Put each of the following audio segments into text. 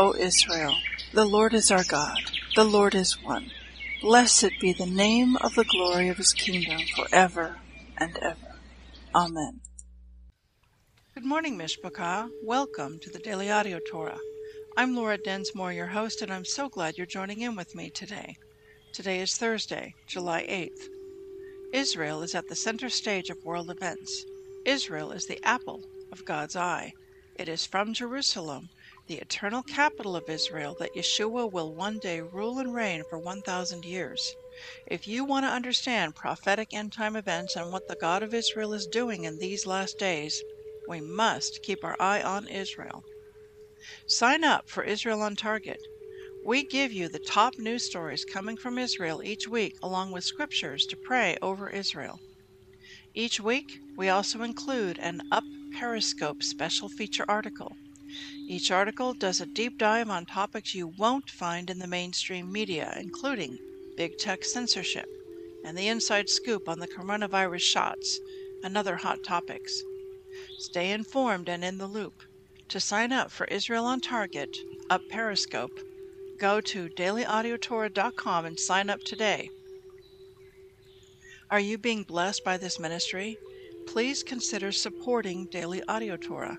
O Israel, the Lord is our God, the Lord is one. Blessed be the name of the glory of his kingdom forever and ever. Amen. Good morning, Mishpachah. Welcome to the Daily Audio Torah. I'm Laura Densmore, your host, and I'm so glad you're joining in with me today. Today is Thursday, July 8th. Israel is at the center stage of world events. Israel is the apple of God's eye. It is from Jerusalem, the eternal capital of Israel, that Yeshua will one day rule and reign for 1,000 years. If you want to understand prophetic end time events and what the God of Israel is doing in these last days, we must keep our eye on Israel. Sign up for Israel on Target. We give you the top news stories coming from Israel each week, along with scriptures to pray over Israel. Each week, we also include an Up Periscope special feature article. Each article does a deep dive on topics you won't find in the mainstream media, including big tech censorship and the inside scoop on the coronavirus shots and other hot topics. Stay informed and in the loop. To sign up for Israel on Target, Up Periscope, go to dailyaudiotorah.com and sign up today. Are you being blessed by this ministry? Please consider supporting Daily Audio Torah.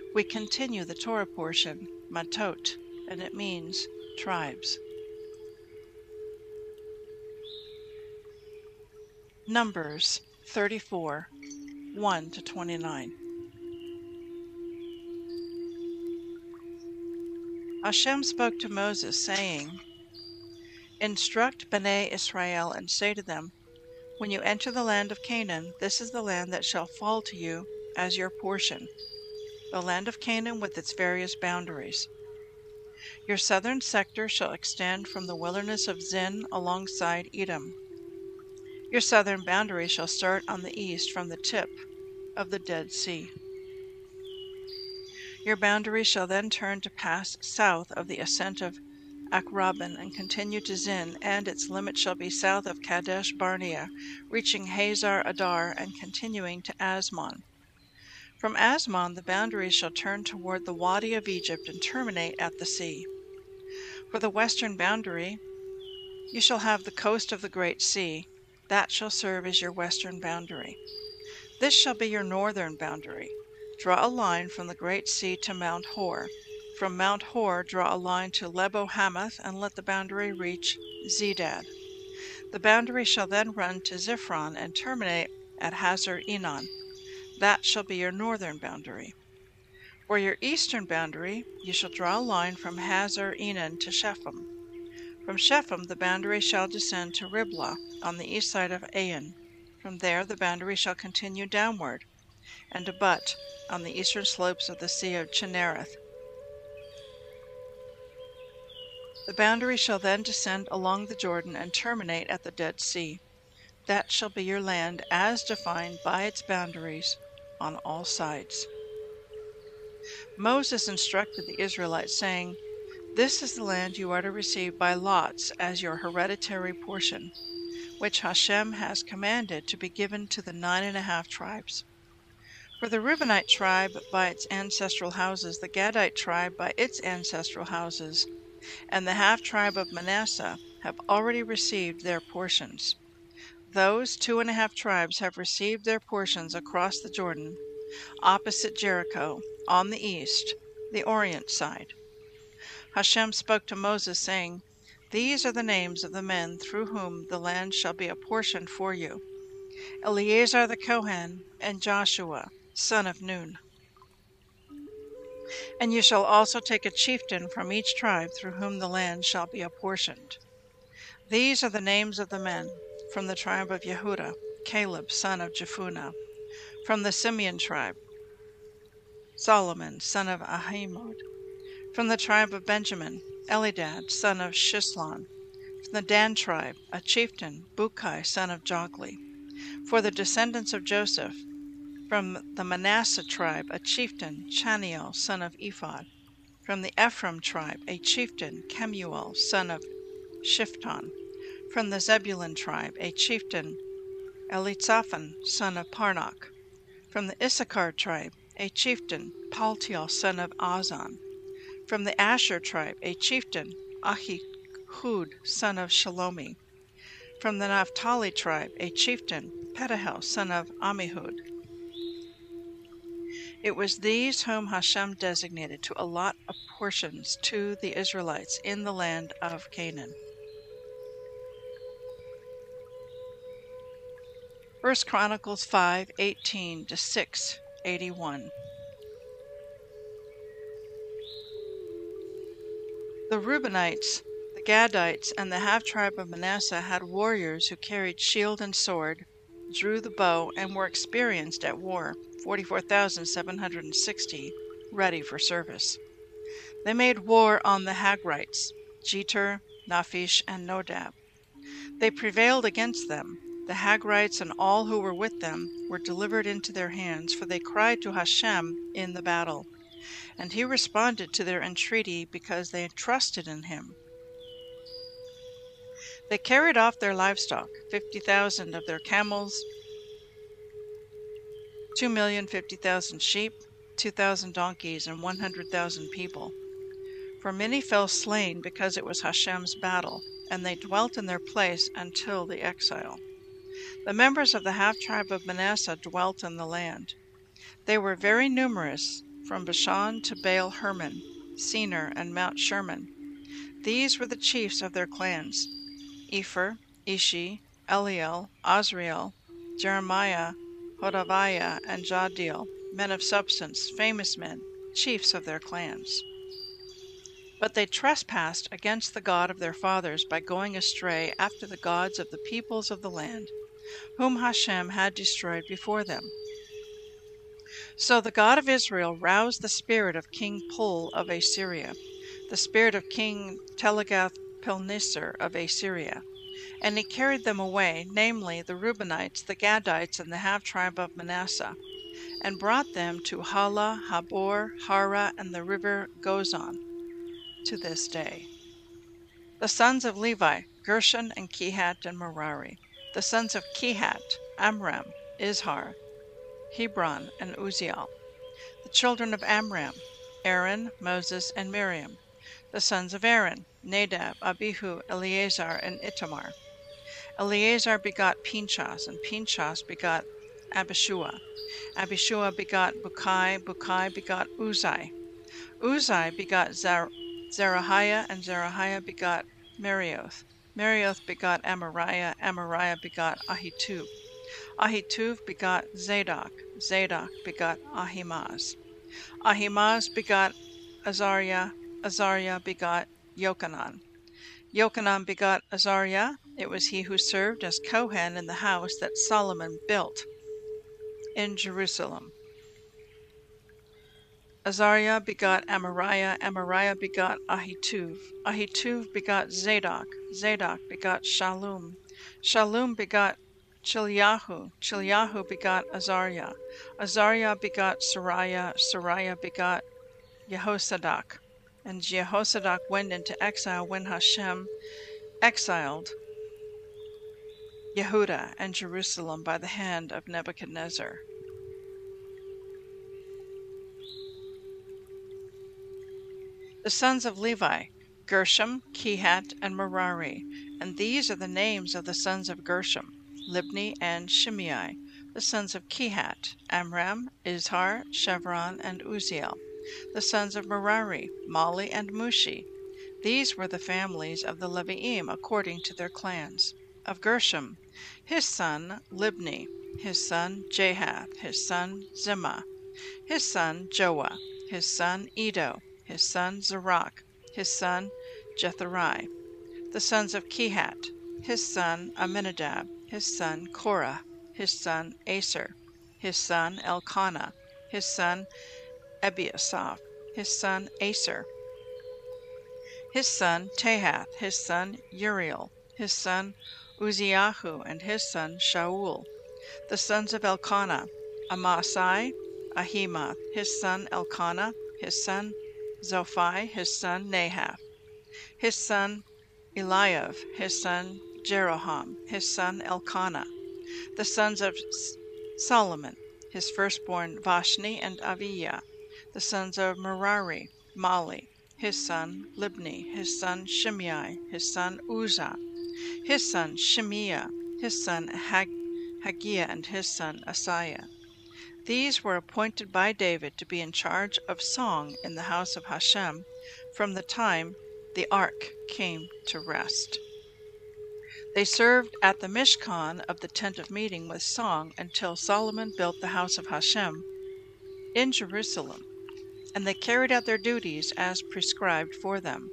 we continue the Torah portion, Matot, and it means tribes. Numbers 34 1 to 29. Hashem spoke to Moses, saying, Instruct Bnei Israel and say to them, When you enter the land of Canaan, this is the land that shall fall to you as your portion, the land of Canaan with its various boundaries. Your southern sector shall extend from the wilderness of Zin alongside Edom. Your southern boundary shall start on the east from the tip of the Dead Sea. Your boundary shall then turn to pass south of the ascent of Akrabban and continue to Zin, and its limit shall be south of Kadesh Barnea, reaching Hazar Adar and continuing to Asmon. From Asmon the boundaries shall turn toward the Wadi of Egypt and terminate at the sea. For the western boundary you shall have the coast of the Great Sea, that shall serve as your western boundary. This shall be your northern boundary. Draw a line from the Great Sea to Mount Hor. From Mount Hor, draw a line to Lebo Hamath and let the boundary reach Zedad. The boundary shall then run to Ziphron and terminate at Hazar Enon. That shall be your northern boundary. For your eastern boundary, you shall draw a line from Hazar Enon to Shephem. From Shephem, the boundary shall descend to Riblah on the east side of Ain. From there, the boundary shall continue downward and to But on the eastern slopes of the Sea of Chinnereth. The boundary shall then descend along the Jordan and terminate at the Dead Sea. That shall be your land as defined by its boundaries on all sides. Moses instructed the Israelites, saying, This is the land you are to receive by lots as your hereditary portion, which Hashem has commanded to be given to the nine and a half tribes. For the Reubenite tribe by its ancestral houses, the Gadite tribe by its ancestral houses, and the half tribe of Manasseh have already received their portions. Those two and a half tribes have received their portions across the Jordan, opposite Jericho, on the east, the orient side. Hashem spoke to Moses, saying, These are the names of the men through whom the land shall be apportioned for you Eleazar the Kohen, and Joshua, son of Nun. And you shall also take a chieftain from each tribe through whom the land shall be apportioned. These are the names of the men from the tribe of Yehuda, Caleb, son of Jephunneh, from the Simeon tribe, Solomon, son of Ahimod, from the tribe of Benjamin, Elidad, son of Shislon, from the Dan tribe, a chieftain, Bukai, son of Jogli, for the descendants of Joseph, from the Manasseh tribe, a chieftain, Chaniel, son of Ephod. From the Ephraim tribe, a chieftain, Kemuel, son of Shiphtan. From the Zebulun tribe, a chieftain, Elitzaphan, son of Parnach. From the Issachar tribe, a chieftain, Paltiel, son of Azan. From the Asher tribe, a chieftain, Ahihud, son of Shalomi. From the Naphtali tribe, a chieftain, Pedahel, son of Ammihud. It was these whom Hashem designated to allot portions to the Israelites in the land of Canaan. 1 Chronicles 5:18 to 6:81. The Reubenites, the Gadites, and the half tribe of Manasseh had warriors who carried shield and sword, drew the bow, and were experienced at war. 44,760 ready for service. They made war on the Hagrites, Jeter, Naphish, and Nodab. They prevailed against them. The Hagrites and all who were with them were delivered into their hands, for they cried to Hashem in the battle. And he responded to their entreaty because they trusted in him. They carried off their livestock, 50,000 of their camels, two million fifty thousand sheep, two thousand donkeys, and one hundred thousand people. For many fell slain because it was Hashem's battle, and they dwelt in their place until the exile. The members of the half tribe of Manasseh dwelt in the land. They were very numerous, from Bashan to Baal Hermon, Senir, and Mount Hermon. These were the chiefs of their clans Epher, Ishi, Eliel, Azriel, Jeremiah, Hodaviah, and Jahdiel, men of substance, famous men, chiefs of their clans. But they trespassed against the God of their fathers by going astray after the gods of the peoples of the land, whom Hashem had destroyed before them. So the God of Israel roused the spirit of King Pul of Assyria, the spirit of King Tiglath-Pileser of Assyria, and he carried them away, namely the Reubenites, the Gadites, and the half tribe of Manasseh, and brought them to Halah, Habor, Hara, and the river Gozan, to this day. The sons of Levi, Gershon, and Kehat, and Merari. The sons of Kehat, Amram, Izhar, Hebron, and Uzziel. The children of Amram, Aaron, Moses, and Miriam. The sons of Aaron, Nadab, Abihu, Eleazar, and Itamar. Eleazar begot Pinchas, and Pinchas begot Abishua. Abishua begot Bukai, Bukai begot Uzai. Uzai begot Zer- Zerahiah, and Zerahiah begot Marioth. Marioth begot Amariah, Amariah begot Ahitub. Ahitub begot Zadok, Zadok begot Ahimaaz. Ahimaaz begot Azariah, Azariah begot Yochanan. Yochanan begot Azariah. It was he who served as Kohen in the house that Solomon built in Jerusalem. Azariah begot Amariah, Amariah begot Ahitub, Ahitub begot Zadok, Zadok begot Shallum, Shallum begot Chiliahu, Chiliahu begot Azariah, Azariah begot Sariah, Sariah begot Jehozadak, and Jehozadak went into exile when Hashem exiled Yehuda and Jerusalem by the hand of Nebuchadnezzar. The sons of Levi Gershom, Kehat, and Merari, and these are the names of the sons of Gershom Libni and Shimei, The sons of Kehat, Amram, Izhar, Chevron, and Uziel. The sons of Merari, Mahli, and Mushi. These were the families of the Leviim according to their clans. Of Gershom, his son Libni, his son Jahath, his son Zimmah, his son Joah, his son Edo, his son Zerach, his son Jetheri. The sons of Kehat, his son Amminadab, his son Korah, his son Aser, his son Elkanah, his son Ebiasaph, his son Aser, his son Tahath, his son Uriel, his son Uzziahu, and his son Shaul. The sons of Elkanah, Amasai, Ahimath, his son Elkanah, his son Zophai, his son Nahath, his son Eliav, his son Jeroham, his son Elkanah. The sons of Solomon, his firstborn Vashni and Aviah, the sons of Merari, Mahli, his son Libni, his son Shimei, his son Uzzah, his son Shemiah, his son Hag- Hagiah, and his son Asaiah. These were appointed by David to be in charge of song in the house of Hashem from the time the ark came to rest. They served at the Mishkan of the tent of meeting with song until Solomon built the house of Hashem in Jerusalem and they carried out their duties as prescribed for them.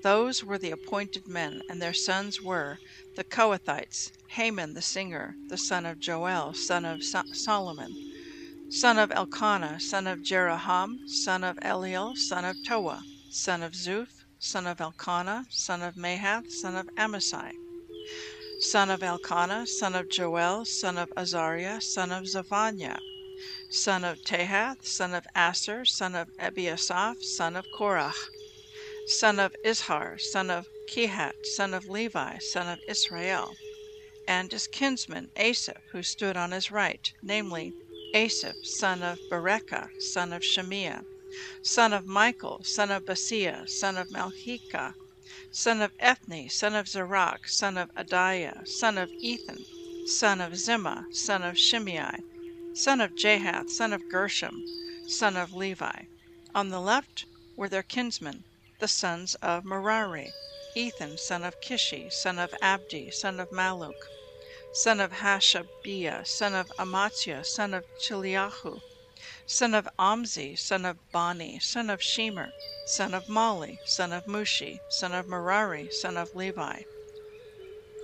Those were the appointed men, and their sons were the Kohathites, Haman the singer, the son of Joel, son of Solomon, son of Elkanah, son of Jeroham, son of Eliel, son of Toah, son of Zuph, son of Elkanah, son of Mahath, son of Amasai, son of Elkanah, son of Joel, son of Azariah, son of Zephaniah, son of Tahath, son of Aser, son of Ebiasaph, son of Korah, son of Izhar, son of Kehat, son of Levi, son of Israel, and his kinsman Asaph, who stood on his right, namely Asaph, son of Berekah, son of Shemiah, son of Michael, son of Basiah, son of Malchikah, son of Ethni, son of Zerach, son of Adiah, son of Ethan, son of Zimmah, son of Shimei, son of Jahath, son of Gershom, son of Levi. On the left were their kinsmen, the sons of Merari, Ethan, son of Kishi, son of Abdi, son of Maluk, son of Hashabiah, son of Amaziah, son of Chileahu, son of Amzi, son of Bani, son of Shemer, son of Mahli, son of Mushi, son of Merari, son of Levi.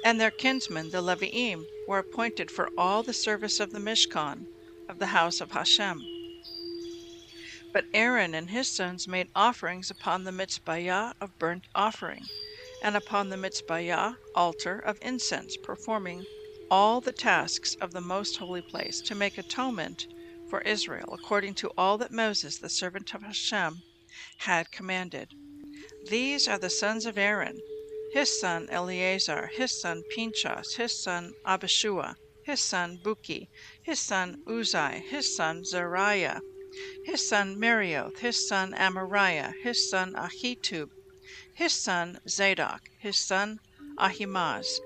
And their kinsmen, the Leviim, were appointed for all the service of the Mishkan, of the house of Hashem. But Aaron and his sons made offerings upon the mitzvah of burnt offering, and upon the mitzvah altar of incense, performing all the tasks of the most holy place to make atonement for Israel, according to all that Moses, the servant of Hashem, had commanded. These are the sons of Aaron, his son Eleazar, his son Pinchas, his son Abishua, his son Buki, his son Uzai, his son Zariah, his son Marioth, his son Amariah, his son Ahitub, his son Zadok, his son Ahimaaz.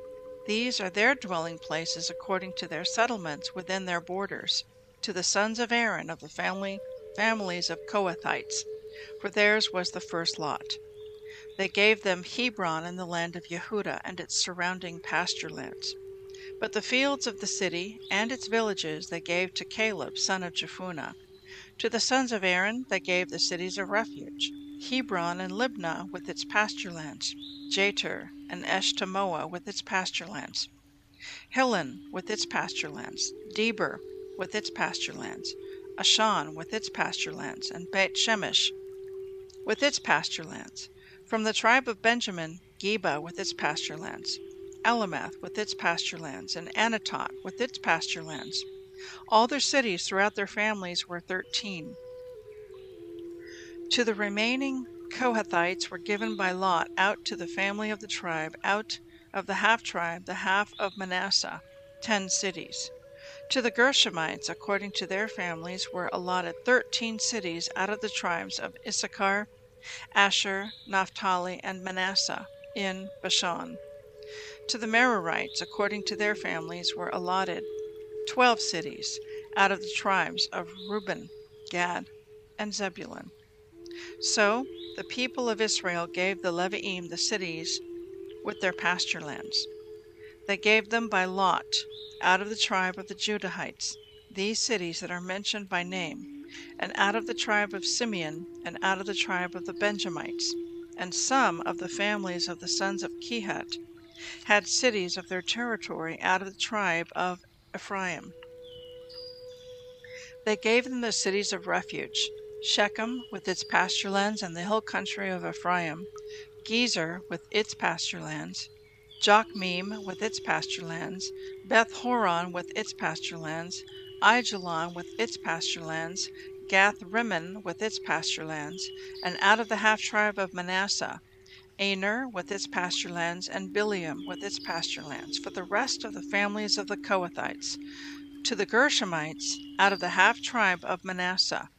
These are their dwelling places according to their settlements within their borders, to the sons of Aaron of the family families of Kohathites, for theirs was the first lot. They gave them Hebron in the land of Yehudah and its surrounding pasture lands. But the fields of the city and its villages they gave to Caleb son of Jephunneh. To the sons of Aaron they gave the cities of refuge, Hebron and Libnah with its pasture lands, Jatir and Eshtemoa with its pasture lands, Hilen with its pasture lands, Deber with its pasture lands, Ashan with its pasture lands, and Beit Shemesh with its pasture lands. From the tribe of Benjamin, Geba with its pasture lands. Elameth with its pasture lands, and Anatot with its pasture lands. All their cities throughout their families were thirteen. To the remaining Kohathites were given by lot out to the family of the tribe, out of the half tribe, the half of Manasseh, ten cities. To the Gershomites, according to their families, were allotted thirteen cities out of the tribes of Issachar, Asher, Naphtali, and Manasseh in Bashan. To the Merarites, according to their families, were allotted twelve cities out of the tribes of Reuben, Gad, and Zebulun. So the people of Israel gave the Leviim the cities with their pasture lands. They gave them by lot out of the tribe of the Judahites these cities that are mentioned by name, and out of the tribe of Simeon, and out of the tribe of the Benjamites, and some of the families of the sons of Kehat had cities of their territory out of the tribe of Ephraim. They gave them the cities of refuge Shechem with its pasture lands and the hill country of Ephraim, Gezer with its pasture lands, Jokmeam with its pasture lands, Beth Horon with its pasture lands, with its pasture lands, Gath Rimmon with its pasture lands, and out of the half tribe of Manasseh, Aner with its pasture lands, and Bileam with its pasture lands, for the rest of the families of the Kohathites, to the Gershonites, out of the half tribe of Manasseh,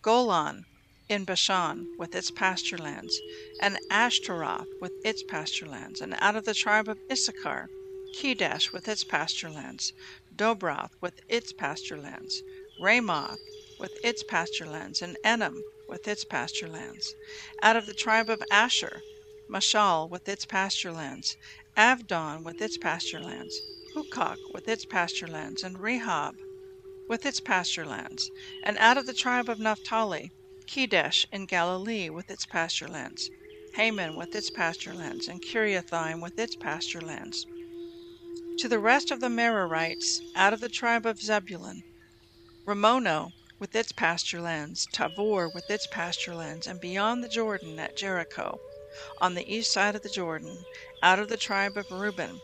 Golan in Bashan with its pasture lands, and Ashtaroth with its pasture lands, and out of the tribe of Issachar, Kedesh with its pasture lands, Dobroth with its pasture lands, Ramoth with its pasture lands, and Enom with its pasture lands. Out of the tribe of Asher, Mashal with its pasture lands, Avdon with its pasture lands, Hukok with its pasture lands, and Rehob with its pasture lands, and out of the tribe of Naphtali, Kedesh in Galilee with its pasture lands, Haman with its pasture lands, and Kiriathaim with its pasture lands. To the rest of the Merarites, out of the tribe of Zebulun, Ramono with its pasture lands, Tavor with its pasture lands, and beyond the Jordan at Jericho, on the east side of the Jordan, out of the tribe of Reuben,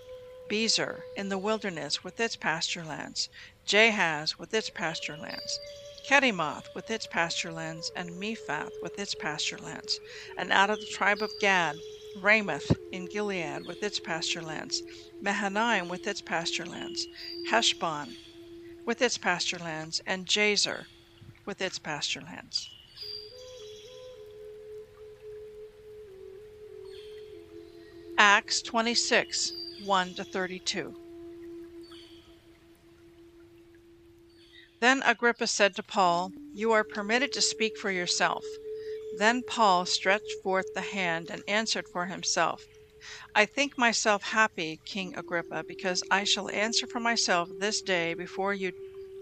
Bezer in the wilderness with its pasture lands, Jahaz with its pasture lands, Kedemoth with its pasture lands, and Mephath with its pasture lands, and out of the tribe of Gad, Ramoth in Gilead with its pasture lands, Mahanaim with its pasture lands, Heshbon with its pasture lands, and Jazer with its pasture lands. Acts 26 1 to 32. Then Agrippa said to Paul, You are permitted to speak for yourself. Then Paul stretched forth the hand and answered for himself. I think myself happy, King Agrippa, because I shall answer for myself this day before you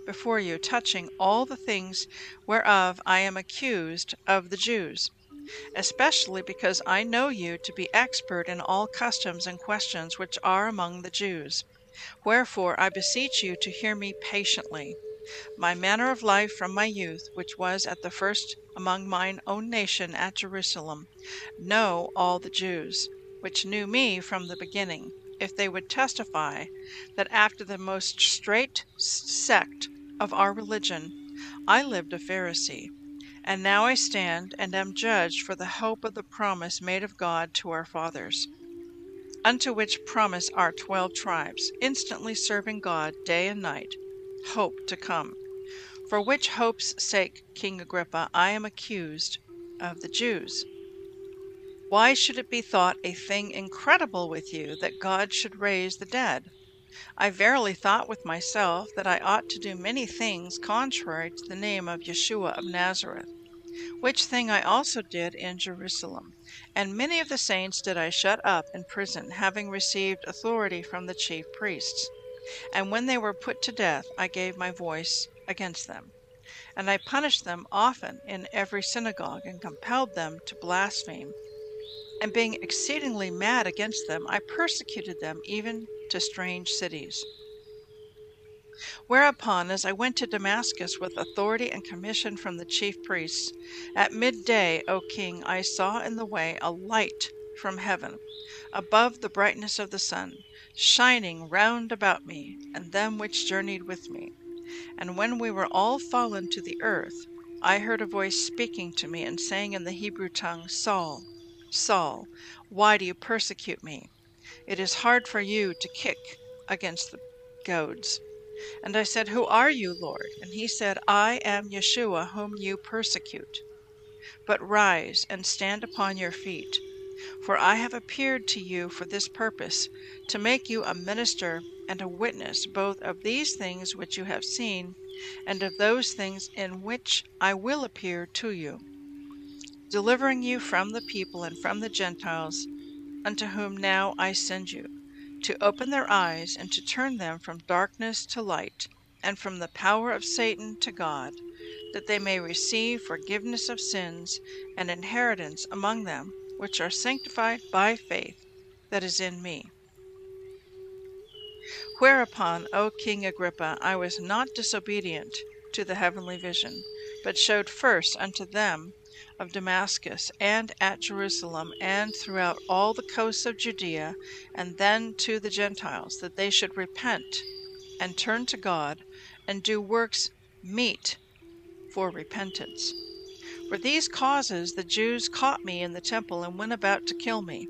before you touching all the things whereof I am accused of the Jews especially because I know you to be expert in all customs and questions which are among the Jews. Wherefore I beseech you to hear me patiently. My manner of life from my youth, which was at the first among mine own nation at Jerusalem, know all the Jews, which knew me from the beginning, if they would testify that after the most strait sect of our religion I lived a Pharisee and now I stand and am judged for the hope of the promise made of God to our fathers, unto which promise our twelve tribes, instantly serving God day and night, hope to come. For which hope's sake, King Agrippa, I am accused of the Jews. Why should it be thought a thing incredible with you that God should raise the dead? I verily thought with myself that I ought to do many things contrary to the name of Yeshua of Nazareth, which thing I also did in Jerusalem. And many of the saints did I shut up in prison, having received authority from the chief priests. And when they were put to death, I gave my voice against them. And I punished them often in every synagogue, and compelled them to blaspheme. And being exceedingly mad against them, I persecuted them even to strange cities. Whereupon, as I went to Damascus with authority and commission from the chief priests, at midday, O king, I saw in the way a light from heaven, above the brightness of the sun, shining round about me and them which journeyed with me. And when we were all fallen to the earth, I heard a voice speaking to me and saying in the Hebrew tongue, Saul, Saul, why do you persecute me? It is hard for you to kick against the goads. And I said, Who are you, Lord? And he said, I am Yeshua, whom you persecute. But rise and stand upon your feet, For I have appeared to you for this purpose, to make you a minister and a witness both of these things which you have seen, and of those things in which I will appear to you, delivering you from the people and from the Gentiles, unto whom now I send you, to open their eyes and to turn them from darkness to light, and from the power of Satan to God, that they may receive forgiveness of sins and inheritance among them which are sanctified by faith that is in me. Whereupon, O King Agrippa, I was not disobedient to the heavenly vision, but showed first unto them of Damascus, and at Jerusalem, and throughout all the coasts of Judea, and then to the Gentiles, that they should repent and turn to God, and do works meet for repentance. For these causes the Jews caught me in the temple, and went about to kill me.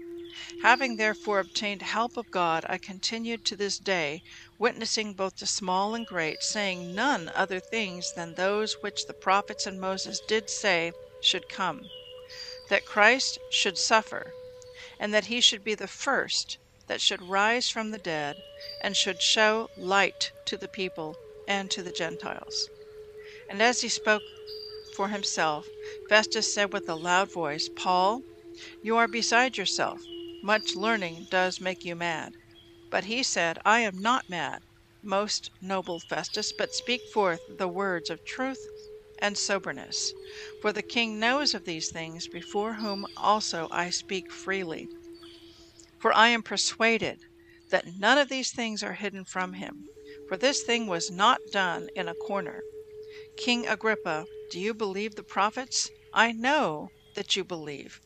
Having therefore obtained help of God, I continued to this day, witnessing both to small and great, saying none other things than those which the prophets and Moses did say should come that Christ should suffer, and that he should be the first that should rise from the dead, and should show light to the people and to the Gentiles. And as he spoke for himself, Festus said with a loud voice, Paul, you are beside yourself. Much learning does make you mad. But he said, I am not mad, most noble Festus, but speak forth the words of truth and soberness. For the king knows of these things, before whom also I speak freely. For I am persuaded that none of these things are hidden from him. For this thing was not done in a corner. King Agrippa, do you believe the prophets? I know that you believe.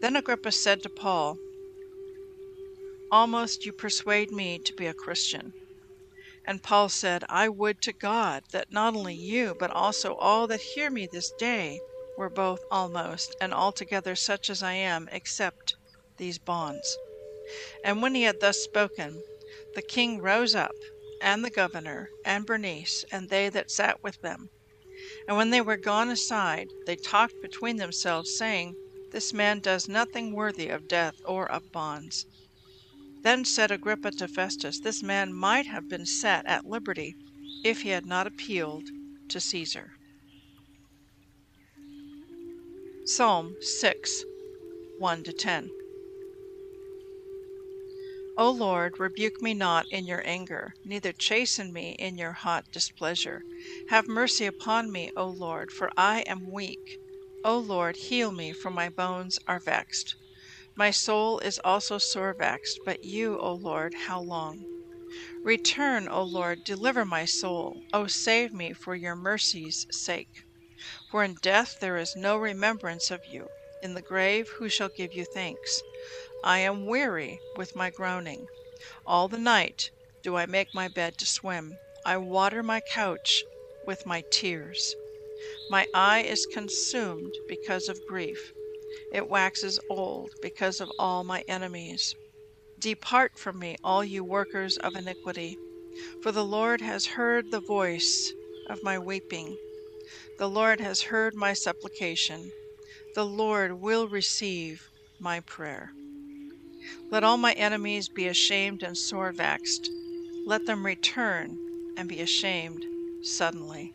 Then Agrippa said to Paul, Almost you persuade me to be a Christian. And Paul said, I would to God that not only you, but also all that hear me this day were both almost and altogether such as I am, except these bonds. And when he had thus spoken, the king rose up, and the governor, and Bernice, and they that sat with them. And when they were gone aside, they talked between themselves, saying, This man does nothing worthy of death or of bonds. Then said Agrippa to Festus, This man might have been set at liberty if he had not appealed to Caesar. Psalm 6 1 10. O Lord, rebuke me not in your anger, neither chasten me in your hot displeasure. Have mercy upon me, O Lord, for I am weak. O Lord, heal me, for my bones are vexed. My soul is also sore vexed, but you, O Lord, how long? Return, O Lord, deliver my soul. O save me for your mercy's sake. For in death there is no remembrance of you. In the grave who shall give you thanks? I am weary with my groaning. All the night do I make my bed to swim. I water my couch with my tears. My eye is consumed because of grief. It waxes old because of all my enemies. Depart from me, all you workers of iniquity, for the Lord has heard the voice of my weeping. The Lord has heard my supplication. The Lord will receive my prayer. Let all my enemies be ashamed and sore vexed. Let them return and be ashamed suddenly.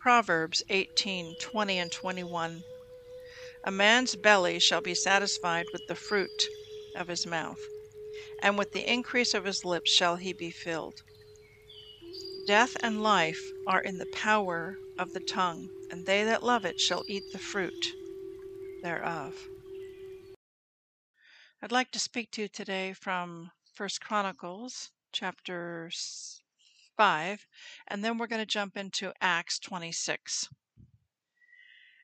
Proverbs 18:20 and 21. A man's belly shall be satisfied with the fruit of his mouth, and with the increase of his lips shall he be filled. Death and life are in the power of the tongue, and they that love it shall eat the fruit thereof. I'd like to speak to you today from First Chronicles chapter 5, and then we're going to jump into Acts 26.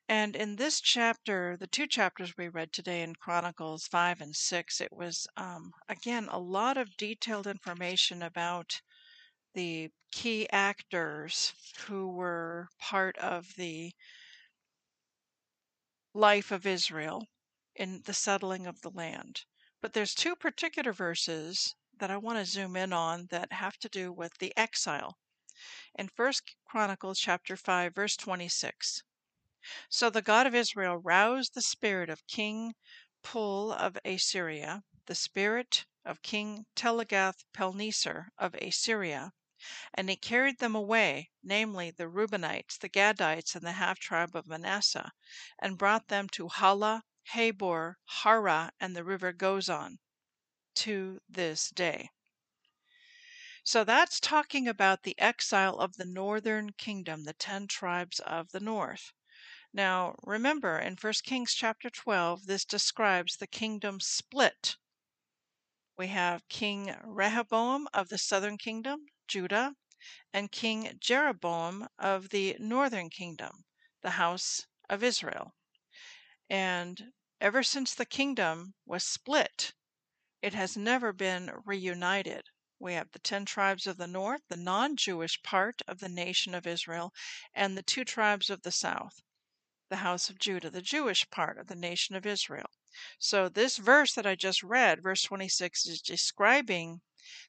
And in this chapter, the two chapters we read today in Chronicles 5 and 6, it was, um, again, a lot of detailed information about the key actors who were part of the life of Israel in the settling of the land. But there's two particular verses that I want to zoom in on that have to do with the exile. In First Chronicles chapter 5 verse 26. So the God of Israel roused the spirit of King Pul of Assyria, the spirit of King Telagath-Pilneser of Assyria, and he carried them away, namely the Reubenites, the Gadites, and the half tribe of Manasseh, and brought them to Halah, Habor, Hara, and the river Gozan, to this day. So that's talking about the exile of the northern kingdom, the ten tribes of the north. Now, remember in 1 Kings chapter 12, this describes the kingdom split. We have King Rehoboam of the southern kingdom, Judah, and King Jeroboam of the northern kingdom, the house of Israel. And ever since the kingdom was split, it has never been reunited. We have the 10 tribes of the north, the non Jewish part of the nation of Israel, and the two tribes of the south, the house of Judah, the Jewish part of the nation of Israel. So, this verse that I just read, verse 26, is describing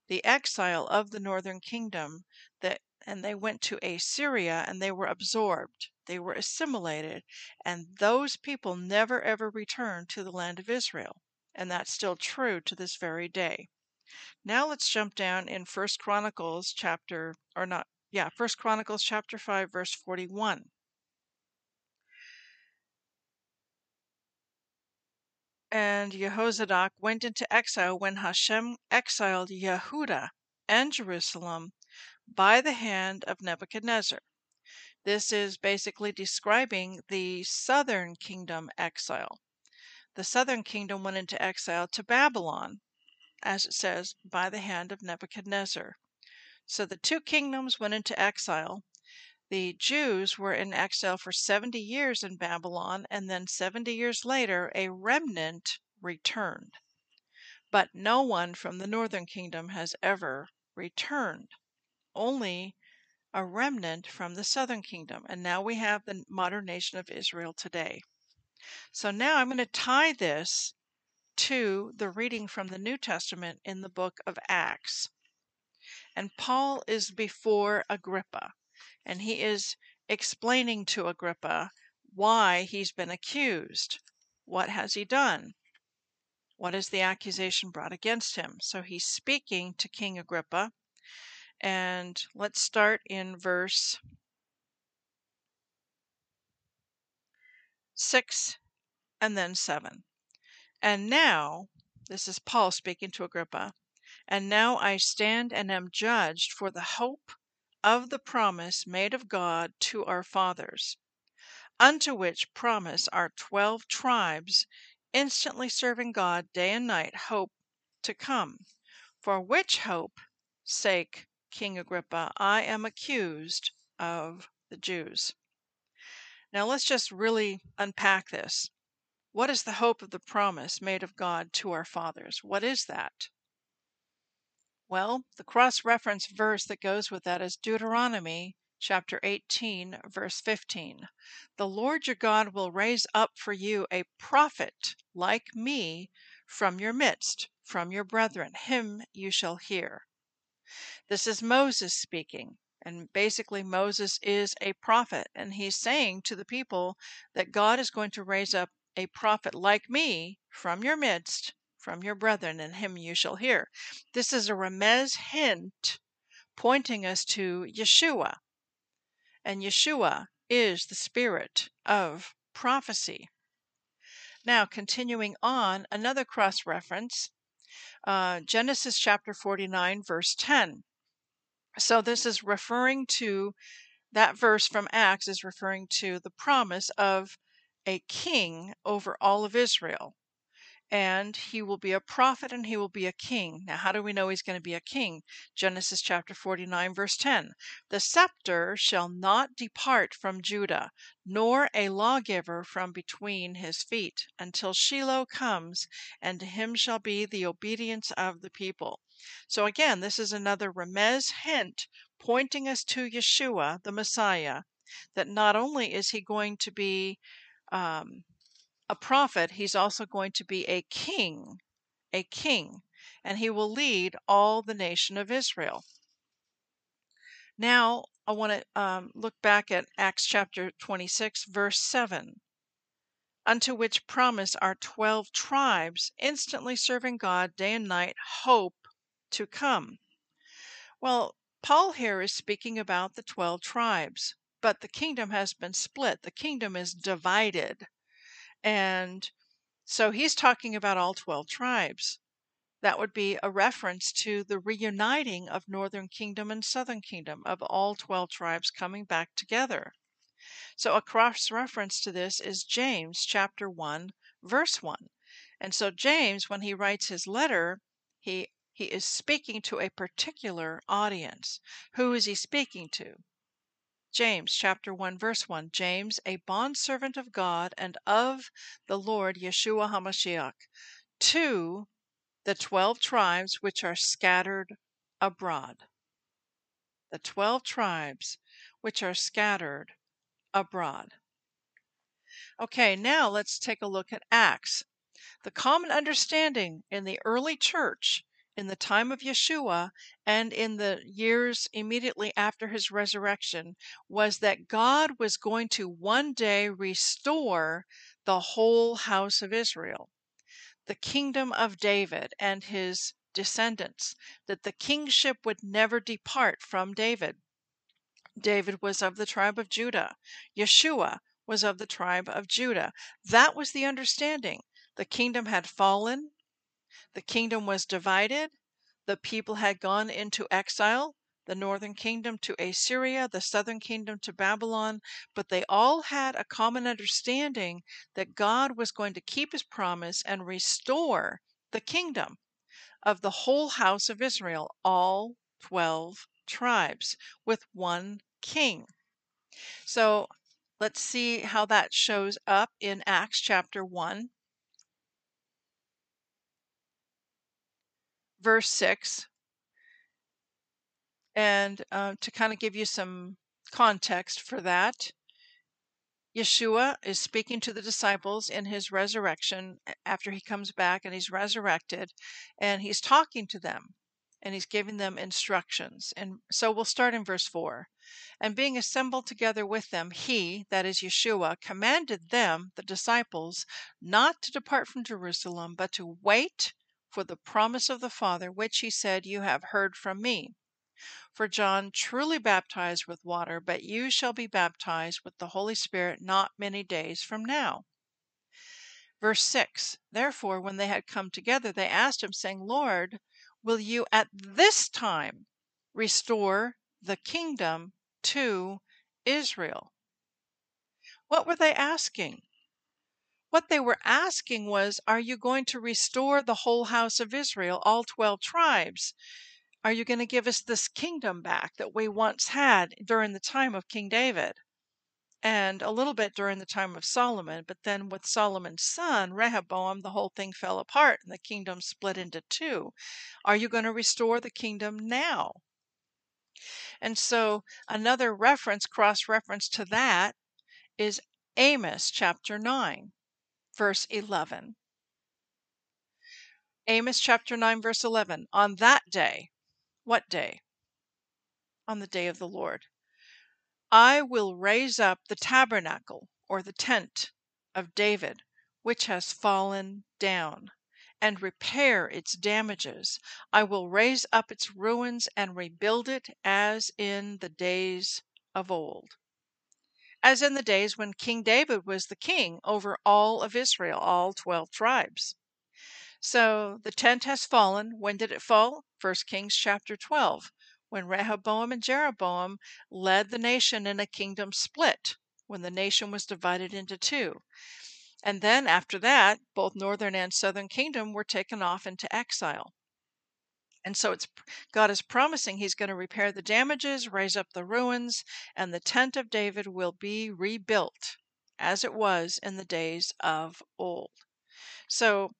the exile of the northern kingdom that and they went to Assyria and they were absorbed they were assimilated and those people never ever returned to the land of Israel and that's still true to this very day now let's jump down in First Chronicles chapter or not yeah, First Chronicles chapter 5 verse 41. And Jehozadak went into exile when Hashem exiled Yehuda and Jerusalem by the hand of Nebuchadnezzar. This is basically describing the southern kingdom exile. The southern kingdom went into exile to Babylon as it says, by the hand of Nebuchadnezzar. So the two kingdoms went into exile. The Jews were in exile for 70 years in Babylon, and then 70 years later, a remnant returned. But no one from the northern kingdom has ever returned, only a remnant from the southern kingdom. And now we have the modern nation of Israel today. So now I'm going to tie this to the reading from the New Testament in the book of Acts. And Paul is before Agrippa, and he is explaining to Agrippa why he's been accused. What has he done? What is the accusation brought against him? So he's speaking to King Agrippa. And let's start in verse 6 and then 7. And now, this is Paul speaking to Agrippa, and now I stand and am judged for the hope of the promise made of God to our fathers, unto which promise our twelve tribes, instantly serving God day and night, hope to come. For which hope sake, King Agrippa, I am accused of the Jews. Now let's just really unpack this. What is the hope of the promise made of God to our fathers? What is that? Well, the cross reference verse that goes with that is Deuteronomy chapter 18, verse 15. The Lord your God will raise up for you a prophet like me from your midst, from your brethren. Him you shall hear. This is Moses speaking. And basically, Moses is a prophet, and he's saying to the people that God is going to raise up a prophet like me from your midst, from your brethren, and him you shall hear. This is a remez hint pointing us to Yeshua. And Yeshua is the spirit of prophecy. Now, continuing on, another cross reference uh, Genesis chapter 49, verse 10. So, this is referring to that verse from Acts, is referring to the promise of a king over all of Israel. And he will be a prophet and he will be a king. Now, how do we know he's going to be a king? Genesis chapter 49, verse 10. The scepter shall not depart from Judah, nor a lawgiver from between his feet, until Shiloh comes, and to him shall be the obedience of the people. So, again, this is another remez hint pointing us to Yeshua, the Messiah, that not only is he going to be um, a prophet, he's also going to be a king, a king, and he will lead all the nation of Israel. Now, I want to um, look back at Acts chapter 26, verse 7 unto which promise our twelve tribes, instantly serving God day and night, hope to come. Well, Paul here is speaking about the 12 tribes, but the kingdom has been split. The kingdom is divided. And so he's talking about all 12 tribes. That would be a reference to the reuniting of Northern Kingdom and Southern Kingdom, of all 12 tribes coming back together. So a cross reference to this is James chapter 1, verse 1. And so James, when he writes his letter, he he is speaking to a particular audience. Who is he speaking to? James chapter 1 verse 1 James a bondservant of God and of the Lord Yeshua HaMashiach to the 12 tribes which are scattered abroad the 12 tribes which are scattered abroad Okay, now let's take a look at Acts. The common understanding in the early church in the time of Yeshua and in the years immediately after his resurrection was that God was going to one day restore the whole house of Israel, the kingdom of David and his descendants, that the kingship would never depart from David. David was of the tribe of Judah. Yeshua was of the tribe of Judah. That was the understanding. The kingdom had fallen, the kingdom was divided. The people had gone into exile, the northern kingdom to Assyria, the southern kingdom to Babylon, but they all had a common understanding that God was going to keep his promise and restore the kingdom of the whole house of Israel, all 12 tribes, with one king. So let's see how that shows up in Acts chapter 1. Verse 6. And uh, to kind of give you some context for that, Yeshua is speaking to the disciples in his resurrection after he comes back and he's resurrected, and he's talking to them and he's giving them instructions. And so we'll start in verse 4. And being assembled together with them, he, that is Yeshua, commanded them, the disciples, not to depart from Jerusalem, but to wait for the promise of the Father, which he said, You have heard from me. For John truly baptized with water, but you shall be baptized with the Holy Spirit not many days from now. Verse 6 Therefore, when they had come together, they asked him, saying, Lord, will you at this time restore the kingdom to Israel? What were they asking? What they were asking was, Are you going to restore the whole house of Israel, all 12 tribes? Are you going to give us this kingdom back that we once had during the time of King David? And a little bit during the time of Solomon, but then with Solomon's son, Rehoboam, the whole thing fell apart and the kingdom split into two. Are you going to restore the kingdom now? And so another reference, cross reference to that, is Amos chapter 9 verse 11. Amos chapter 9, verse 11. On that day, what day? On the day of the Lord. I will raise up the tabernacle or the tent of David, which has fallen down, and repair its damages. I will raise up its ruins and rebuild it as in the days of old as in the days when King David was the king over all of Israel, all 12 tribes. So the tent has fallen. When did it fall? 1 Kings chapter 12, when Rehoboam and Jeroboam led the nation in a kingdom split, when the nation was divided into two. And then after that, both northern and southern kingdom were taken off into exile. And so it's God is promising he's going to repair the damages, raise up the ruins, and the tent of David will be rebuilt as it was in the days of old. So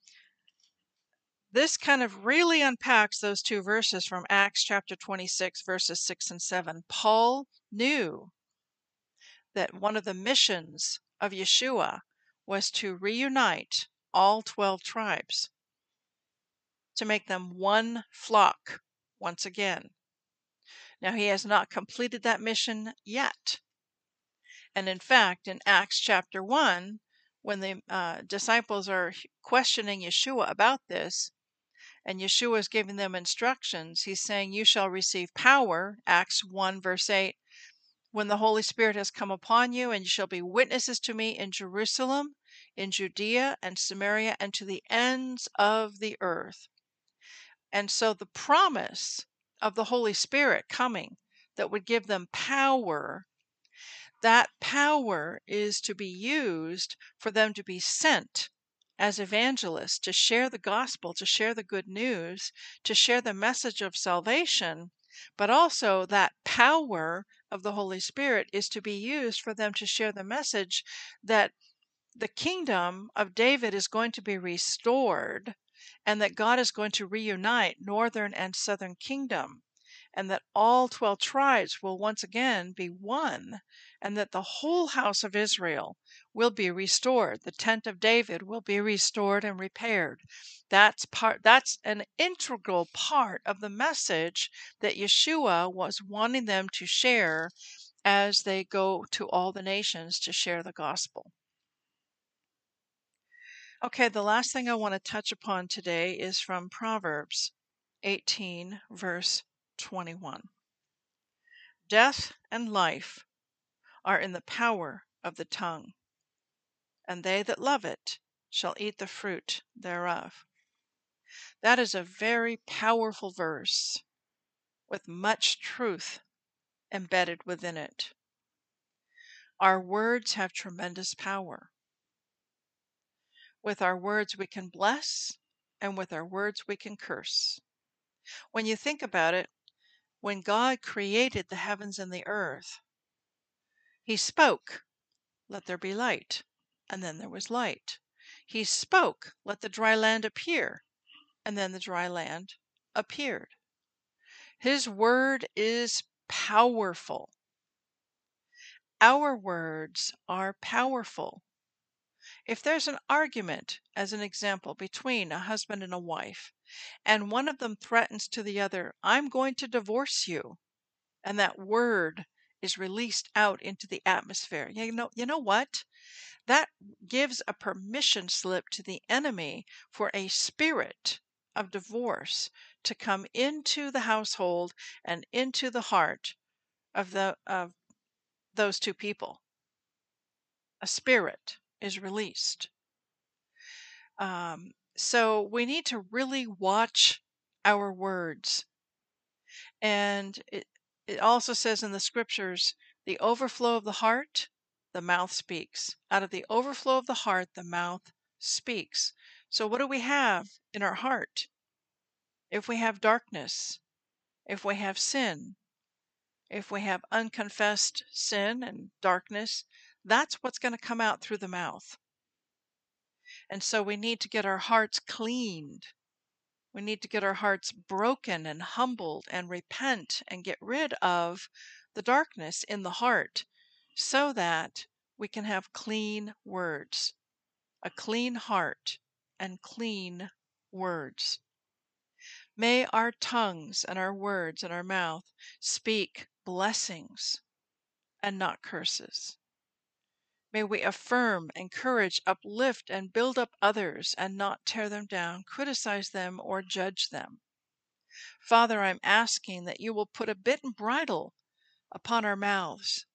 this kind of really unpacks those two verses from Acts chapter 26 verses 6 and 7. Paul knew that one of the missions of Yeshua was to reunite all 12 tribes to make them one flock once again. Now, he has not completed that mission yet. And in fact, in Acts chapter 1, when the uh, disciples are questioning Yeshua about this, and Yeshua is giving them instructions, he's saying, You shall receive power, Acts 1, verse 8, when the Holy Spirit has come upon you, and you shall be witnesses to me in Jerusalem, in Judea and Samaria, and to the ends of the earth. And so the promise of the Holy Spirit coming that would give them power, that power is to be used for them to be sent as evangelists to share the gospel, to share the good news, to share the message of salvation, but also that power of the Holy Spirit is to be used for them to share the message that the kingdom of David is going to be restored and that God is going to reunite northern and southern kingdom and that all 12 tribes will once again be one and that the whole house of Israel will be restored. The tent of David will be restored and repaired. That's part that's an integral part of the message that Yeshua was wanting them to share as they go to all the nations to share the gospel Okay, the last thing I want to touch upon today is from Proverbs 18, verse 21. Death and life are in the power of the tongue, and they that love it shall eat the fruit thereof. That is a very powerful verse with much truth embedded within it. Our words have tremendous power. With our words, we can bless, and with our words, we can curse. When you think about it, when God created the heavens and the earth, He spoke, Let there be light, and then there was light. He spoke, Let the dry land appear, and then the dry land appeared. His word is powerful. Our words are powerful. If there's an argument, as an example, between a husband and a wife, and one of them threatens to the other, I'm going to divorce you, and that word is released out into the atmosphere. You know, you know what? That gives a permission slip to the enemy for a spirit of divorce to come into the household and into the heart of the of those two people. A spirit is released. Um, so we need to really watch our words. And it, it also says in the scriptures the overflow of the heart, the mouth speaks. Out of the overflow of the heart, the mouth speaks. So, what do we have in our heart? If we have darkness, if we have sin, if we have unconfessed sin and darkness, that's what's going to come out through the mouth. And so we need to get our hearts cleaned. We need to get our hearts broken and humbled and repent and get rid of the darkness in the heart so that we can have clean words, a clean heart, and clean words. May our tongues and our words and our mouth speak blessings and not curses. May we affirm, encourage, uplift, and build up others and not tear them down, criticize them, or judge them. Father, I'm asking that you will put a bit and bridle upon our mouths,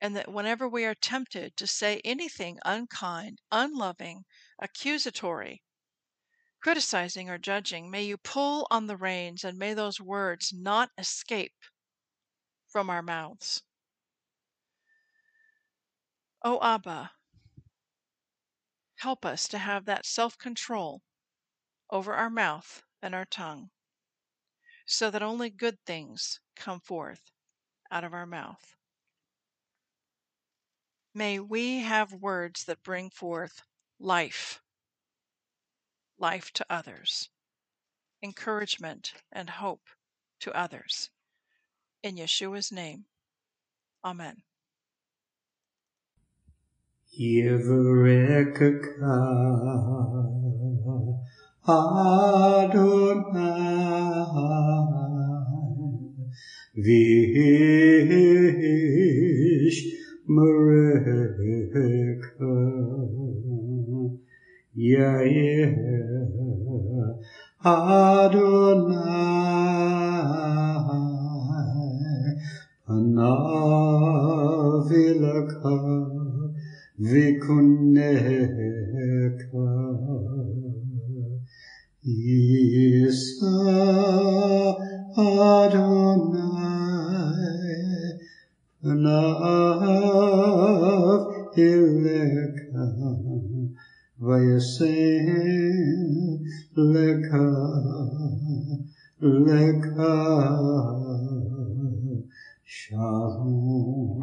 and that whenever we are tempted to say anything unkind, unloving, accusatory, criticizing, or judging, may you pull on the reins and may those words not escape from our mouths. O Abba, help us to have that self control over our mouth and our tongue, so that only good things come forth out of our mouth. May we have words that bring forth life, life to others, encouragement and hope to others. In Yeshua's name, Amen. Yevrekaka Adonai Vish Mareka Yair Adonai Panavilaka Vikuneka Isa Adonai Panav Ileka Vayasem Leka Leka Shalom